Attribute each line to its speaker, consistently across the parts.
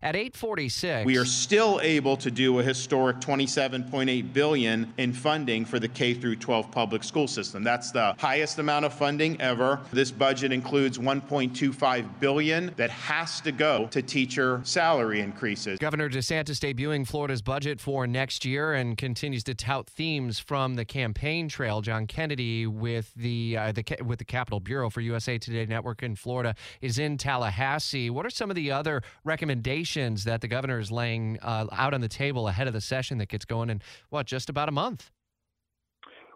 Speaker 1: At 846,
Speaker 2: we are still able to do a historic 27.8 billion in funding for the K through 12 public school system. That's the highest amount of funding ever. This budget includes 1.25 billion that has to go to teacher salary increases.
Speaker 1: Governor DeSantis debuting Florida's budget for next year and continues to tout themes from the campaign trail. John Kennedy with the, uh, the with the Capitol Bureau for USA Today Network in Florida is in Tallahassee. What are some of the other recommendations that the governor is laying uh, out on the table ahead of the session that gets going in what just about a month?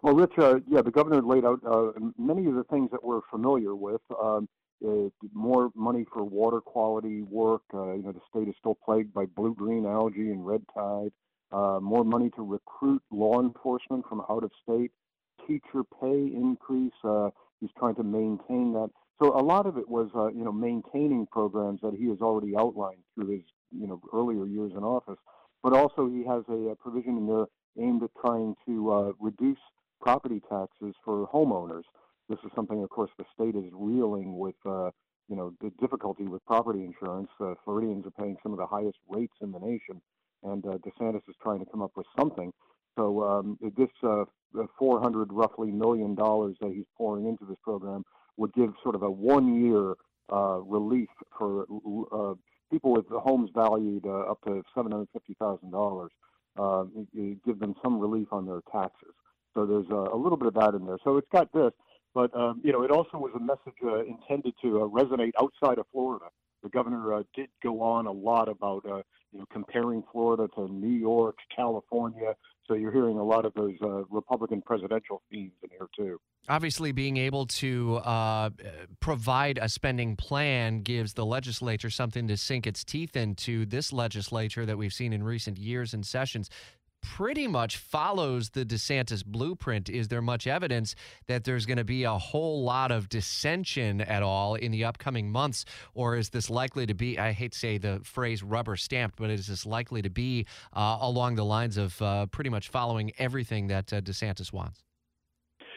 Speaker 3: Well, Rich, uh, yeah, the governor laid out uh, many of the things that we're familiar with. Um, uh, more money for water quality work. Uh, you know, the state is still plagued by blue green algae and red tide. Uh, more money to recruit law enforcement from out of state. Teacher pay increase. Uh, he's trying to maintain that. So a lot of it was, uh, you know, maintaining programs that he has already outlined through his, you know, earlier years in office. But also he has a, a provision in there aimed at trying to uh, reduce property taxes for homeowners. This is something, of course, the state is reeling with, uh, you know, the difficulty with property insurance. Uh, Floridians are paying some of the highest rates in the nation, and uh, DeSantis is trying to come up with something. So um, this uh, 400 roughly million dollars that he's pouring into this program would give sort of a one-year uh, relief for uh, people with homes valued uh, up to $750,000. Uh, give them some relief on their taxes. So there's a, a, little bit of that in there. So it's got this, but um, you know, it also was a message uh, intended to uh, resonate outside of Florida. The governor uh, did go on a lot about uh, you know comparing Florida to New York, California, so you're hearing a lot of those uh, Republican presidential themes in here too.
Speaker 1: Obviously, being able to uh, provide a spending plan gives the legislature something to sink its teeth into. This legislature that we've seen in recent years and sessions pretty much follows the DeSantis blueprint. Is there much evidence that there's going to be a whole lot of dissension at all in the upcoming months? Or is this likely to be, I hate to say the phrase rubber stamped, but is this likely to be uh, along the lines of uh, pretty much following everything that uh, DeSantis wants?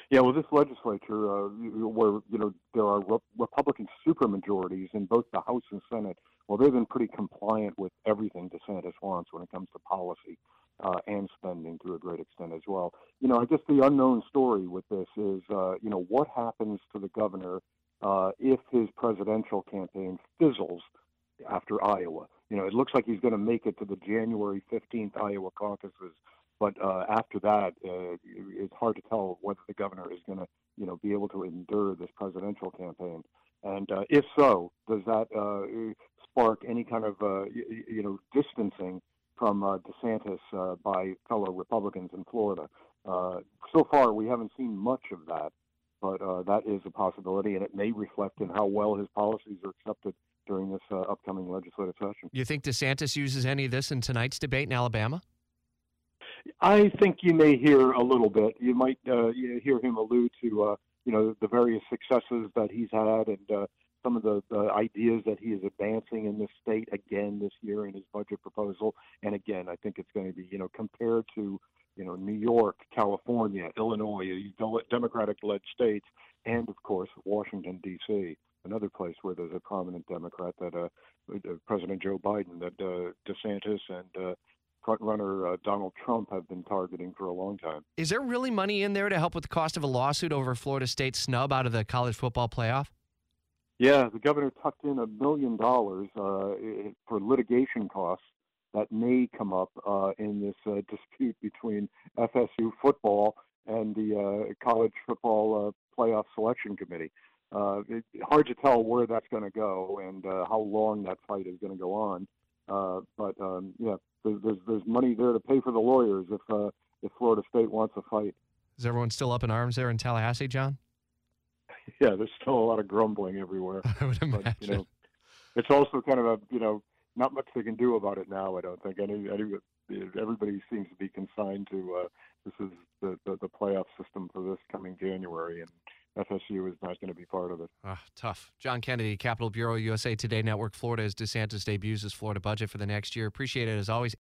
Speaker 3: Yeah, well, this legislature, uh, where you know there are re- Republican supermajorities in both the House and Senate, well, they've been pretty compliant with everything DeSantis wants when it comes to policy uh, and spending to a great extent as well. You know, I guess the unknown story with this is, uh, you know, what happens to the governor uh, if his presidential campaign fizzles after Iowa. You know, it looks like he's going to make it to the January 15th Iowa caucuses, but uh, after that, uh, it's hard to tell whether the governor is going to, you know, be able to endure this presidential campaign. And uh, if so, does that uh, spark any kind of, uh, you, you know, distancing from uh, DeSantis uh, by fellow Republicans in Florida. Uh, so far, we haven't seen much of that, but uh, that is a possibility, and it may reflect in how well his policies are accepted during this uh, upcoming legislative session.
Speaker 1: You think DeSantis uses any of this in tonight's debate in Alabama?
Speaker 3: I think you may hear a little bit. You might uh, hear him allude to, you know, the various successes that he's had and some of the, the ideas that he is advancing in this state again this year in his budget proposal. And again, I think it's going to be, you know, compared to, you know, New York, California, Illinois, Democratic-led states, and of course Washington D.C., another place where there's a prominent Democrat that uh, uh President Joe Biden, that uh, DeSantis and uh, frontrunner uh, Donald Trump have been targeting for a long time.
Speaker 1: Is there really money in there to help with the cost of a lawsuit over Florida State snub out of the college football playoff?
Speaker 3: Yeah, the governor tucked in a million dollars uh, for litigation costs that may come up uh, in this uh, dispute between FSU football and the uh, college football uh, playoff selection committee. Uh, it's hard to tell where that's going to go and uh, how long that fight is going to go on. Uh, but um, yeah, there's, there's there's money there to pay for the lawyers if uh, if Florida State wants a fight.
Speaker 1: Is everyone still up in arms there in Tallahassee, John?
Speaker 3: yeah, there's still a lot of grumbling everywhere.
Speaker 1: I would imagine. But,
Speaker 3: you know, it's also kind of a you know not much they can do about it now. I don't think any, any everybody seems to be consigned to uh, this is the, the the playoff system for this coming January, and FSU is not going to be part of it.
Speaker 1: Uh, tough. John Kennedy, Capitol Bureau, USA Today Network, Florida, as DeSantis debuts his Florida budget for the next year. Appreciate it as always.